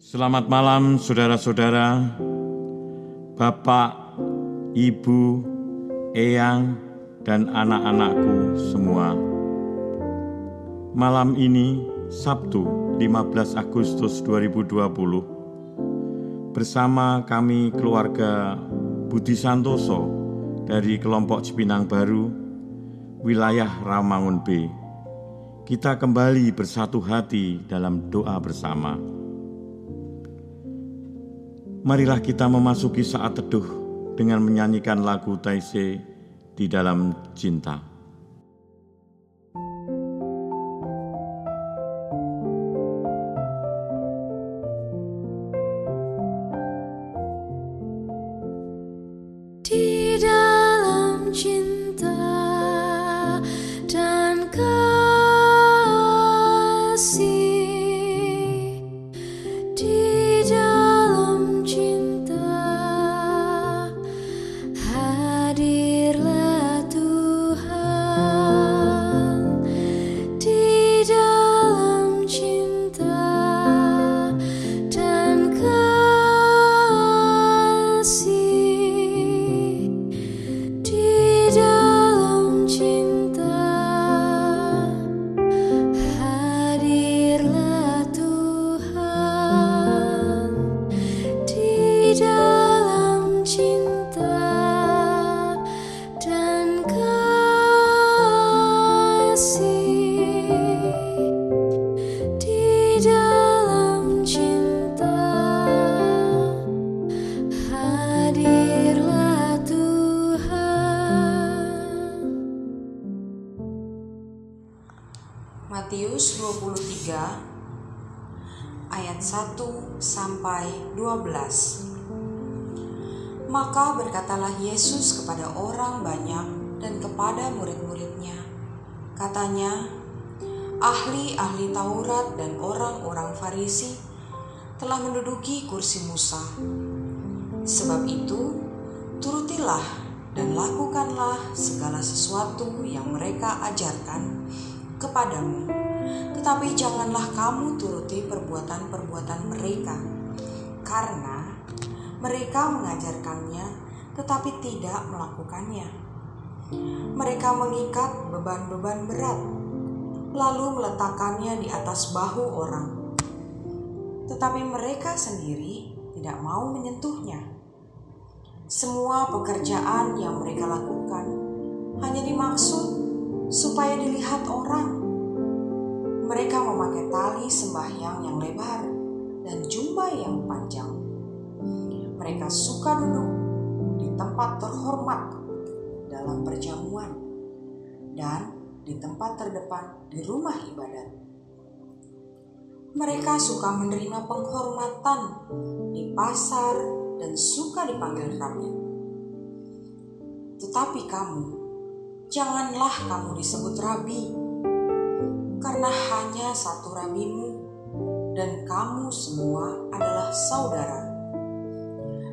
Selamat malam saudara-saudara, Bapak, Ibu, Eyang, dan anak-anakku semua. Malam ini, Sabtu 15 Agustus 2020, bersama kami keluarga Budi Santoso dari kelompok Cipinang Baru, wilayah Ramangun B. Kita kembali bersatu hati dalam doa bersama. Marilah kita memasuki saat teduh dengan menyanyikan lagu Taise di dalam cinta. Matius 23 ayat 1 sampai 12. Maka berkatalah Yesus kepada orang banyak dan kepada murid-muridnya. Katanya, ahli-ahli Taurat dan orang-orang Farisi telah menduduki kursi Musa. Sebab itu, turutilah dan lakukanlah segala sesuatu yang mereka ajarkan kepadamu. Tetapi janganlah kamu turuti perbuatan-perbuatan mereka, karena mereka mengajarkannya tetapi tidak melakukannya. Mereka mengikat beban-beban berat, lalu meletakkannya di atas bahu orang. Tetapi mereka sendiri tidak mau menyentuhnya. Semua pekerjaan yang mereka lakukan hanya dimaksud supaya dilihat orang. Mereka memakai tali sembahyang yang lebar dan jubah yang panjang. Mereka suka duduk di tempat terhormat dalam perjamuan dan di tempat terdepan di rumah ibadat. Mereka suka menerima penghormatan di pasar dan suka dipanggil rabi. Tetapi kamu, janganlah kamu disebut rabi, karena hanya satu rabimu, dan kamu semua adalah saudara.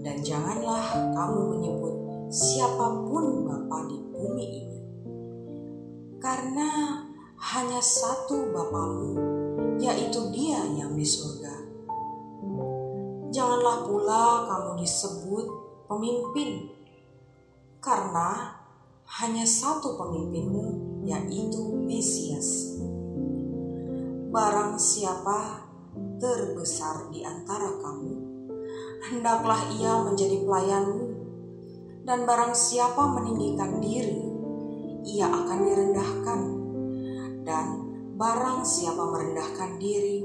Dan janganlah kamu menyebut siapa pun Bapa di bumi ini, karena hanya satu Bapamu, yaitu Dia yang di surga. Janganlah pula kamu disebut pemimpin, karena hanya satu pemimpinmu, yaitu Mesias. Barang siapa terbesar di antara kamu, hendaklah ia menjadi pelayanmu, dan barang siapa meninggikan diri, ia akan direndahkan, dan barang siapa merendahkan diri,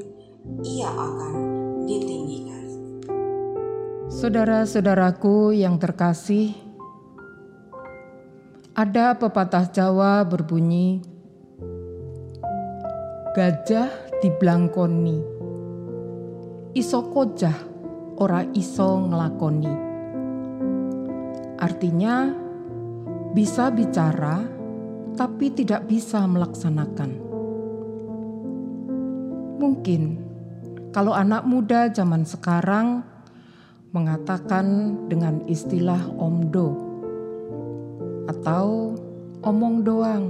ia akan ditinggikan. Saudara-saudaraku yang terkasih, ada pepatah Jawa berbunyi, "Gajah diblangkoni, iso kojah ora iso ngelakoni." Artinya, bisa bicara tapi tidak bisa melaksanakan. Mungkin kalau anak muda zaman sekarang mengatakan dengan istilah omdo atau omong doang.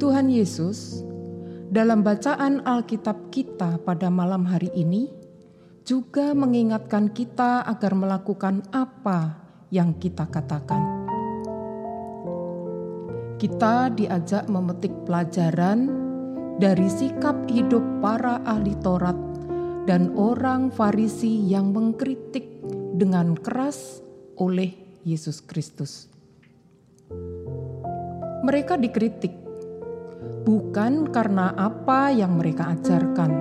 Tuhan Yesus dalam bacaan Alkitab kita pada malam hari ini juga mengingatkan kita agar melakukan apa yang kita katakan. Kita diajak memetik pelajaran dari sikap hidup para ahli Taurat dan orang Farisi yang mengkritik dengan keras oleh Yesus Kristus. Mereka dikritik bukan karena apa yang mereka ajarkan,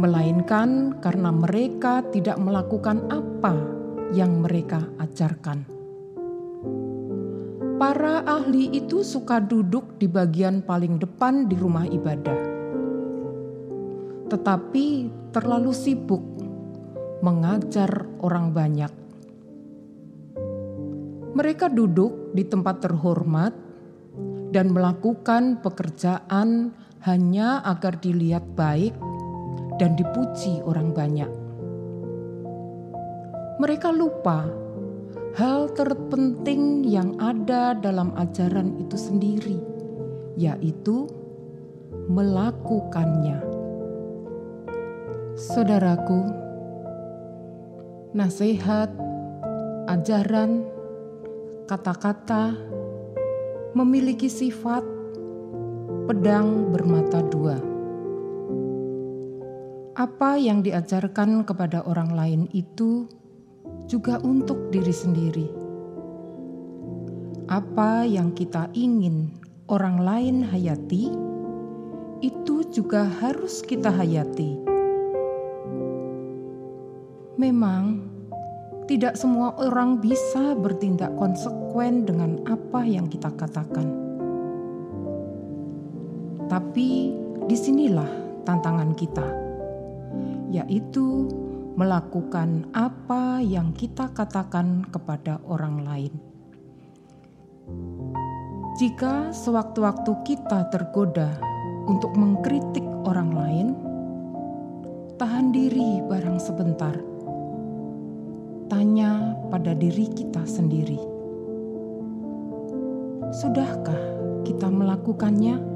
melainkan karena mereka tidak melakukan apa yang mereka ajarkan. Para ahli itu suka duduk di bagian paling depan di rumah ibadah, tetapi terlalu sibuk mengajar orang banyak. Mereka duduk di tempat terhormat dan melakukan pekerjaan hanya agar dilihat baik dan dipuji orang banyak. Mereka lupa hal terpenting yang ada dalam ajaran itu sendiri, yaitu melakukannya. Saudaraku, nasihat, ajaran, kata-kata memiliki sifat pedang bermata dua. Apa yang diajarkan kepada orang lain itu juga untuk diri sendiri. Apa yang kita ingin orang lain hayati, itu juga harus kita hayati. Memang, tidak semua orang bisa bertindak konsekuen dengan apa yang kita katakan. Tapi di sinilah tantangan kita, yaitu melakukan apa yang kita katakan kepada orang lain. Jika sewaktu-waktu kita tergoda untuk mengkritik orang lain, tahan diri barang sebentar. Tanya pada diri kita sendiri, sudahkah kita melakukannya?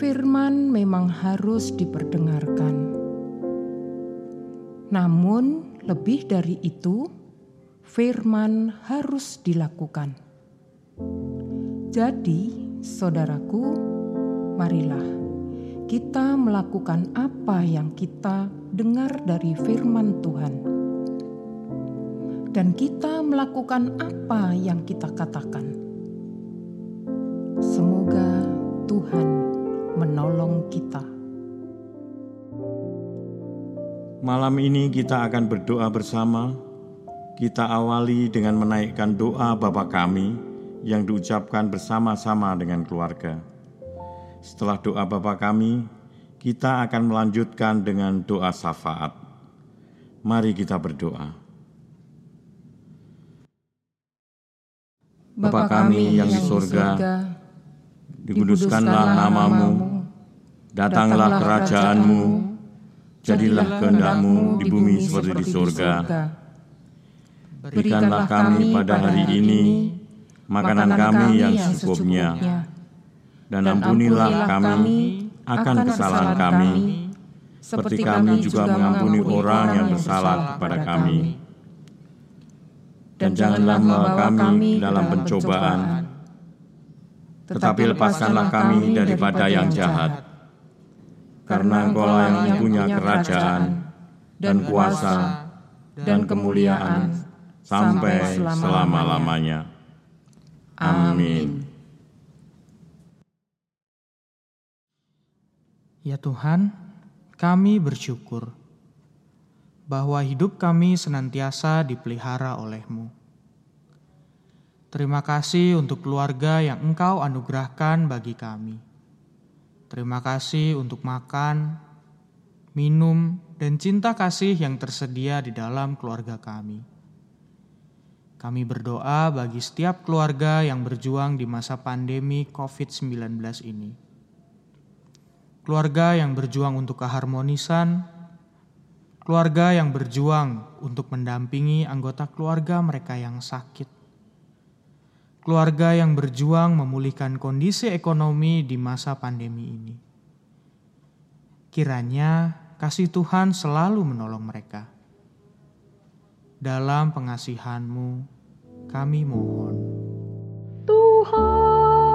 firman memang harus diperdengarkan. Namun, lebih dari itu, firman harus dilakukan. Jadi, saudaraku, marilah kita melakukan apa yang kita dengar dari firman Tuhan, dan kita melakukan apa yang kita katakan. Semoga Tuhan menolong kita. Malam ini kita akan berdoa bersama. Kita awali dengan menaikkan doa Bapa kami yang diucapkan bersama-sama dengan keluarga. Setelah doa Bapa kami, kita akan melanjutkan dengan doa syafaat. Mari kita berdoa. Bapa kami yang di surga, dikuduskanlah namamu, datanglah kerajaanmu, jadilah kehendakmu di bumi seperti di surga. Berikanlah kami pada hari ini makanan kami yang secukupnya, dan ampunilah kami akan kesalahan kami, seperti kami juga mengampuni orang yang bersalah kepada kami. Dan janganlah membawa kami dalam pencobaan, tetapi lepaskanlah kami daripada yang jahat. karena Engkau yang punya kerajaan dan kuasa dan kemuliaan sampai selama-lamanya. Amin. Ya Tuhan, kami bersyukur bahwa hidup kami senantiasa dipelihara oleh-Mu. Terima kasih untuk keluarga yang Engkau anugerahkan bagi kami. Terima kasih untuk makan, minum, dan cinta kasih yang tersedia di dalam keluarga kami. Kami berdoa bagi setiap keluarga yang berjuang di masa pandemi COVID-19 ini. Keluarga yang berjuang untuk keharmonisan, keluarga yang berjuang untuk mendampingi anggota keluarga mereka yang sakit, keluarga yang berjuang memulihkan kondisi ekonomi di masa pandemi ini. Kiranya kasih Tuhan selalu menolong mereka. Dalam pengasihan-Mu, kami mohon. Tuhan,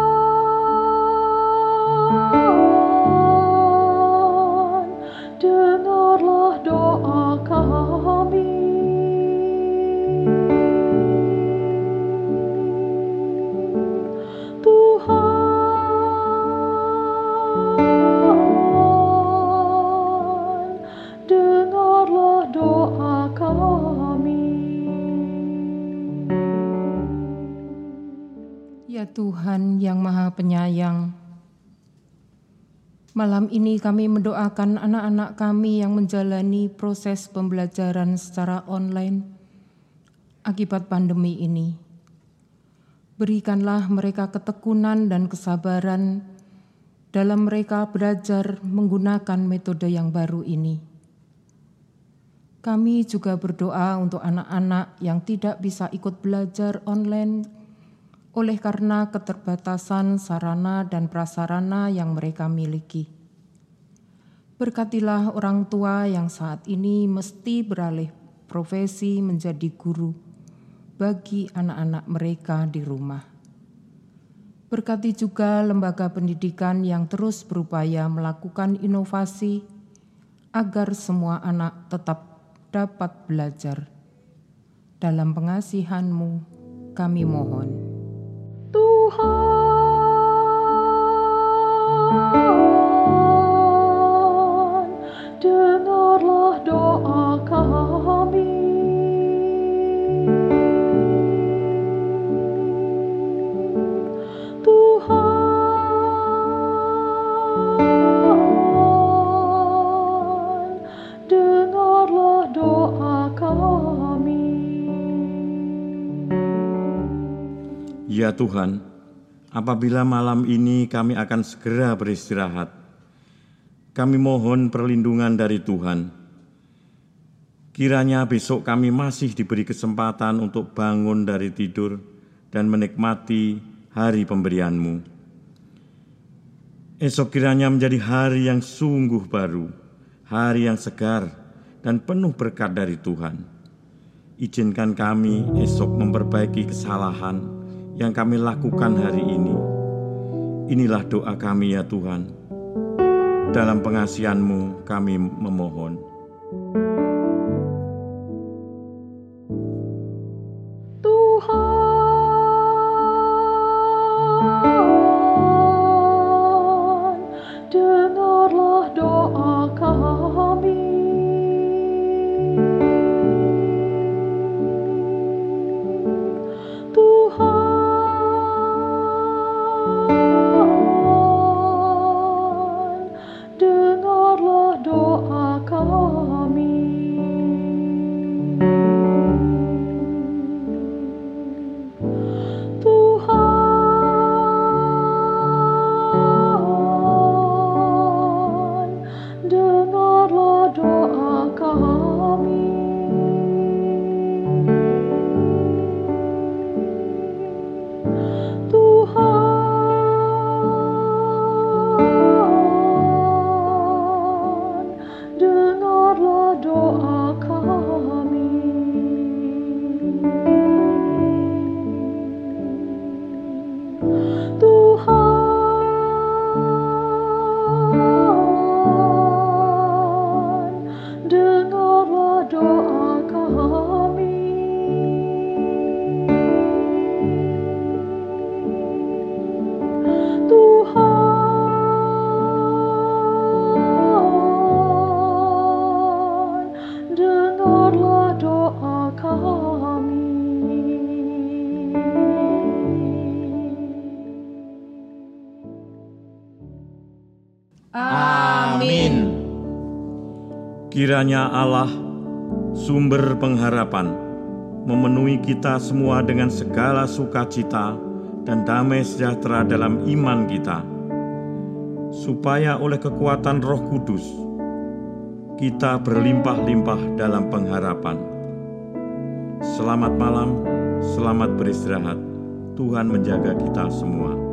malam ini kami mendoakan anak-anak kami yang menjalani proses pembelajaran secara online akibat pandemi ini. Berikanlah mereka ketekunan dan kesabaran dalam mereka belajar menggunakan metode yang baru ini. Kami juga berdoa untuk anak-anak yang tidak bisa ikut belajar online oleh karena keterbatasan sarana dan prasarana yang mereka miliki. Berkatilah orang tua yang saat ini mesti beralih profesi menjadi guru bagi anak-anak mereka di rumah. Berkati juga lembaga pendidikan yang terus berupaya melakukan inovasi agar semua anak tetap dapat belajar. Dalam pengasihan-Mu, kami mohon. Tuhan, Tuhan, apabila malam ini kami akan segera beristirahat, kami mohon perlindungan dari Tuhan. Kiranya besok kami masih diberi kesempatan untuk bangun dari tidur dan menikmati hari pemberian-Mu. Esok kiranya menjadi hari yang sungguh baru, hari yang segar dan penuh berkat dari Tuhan. Izinkan kami esok memperbaiki kesalahan yang kami lakukan hari ini. Inilah doa kami ya Tuhan. Dalam pengasihan-Mu kami memohon. Kiranya Allah, sumber pengharapan, memenuhi kita semua dengan segala sukacita dan damai sejahtera dalam iman kita, supaya oleh kekuatan Roh Kudus kita berlimpah-limpah dalam pengharapan. Selamat malam, selamat beristirahat. Tuhan menjaga kita semua.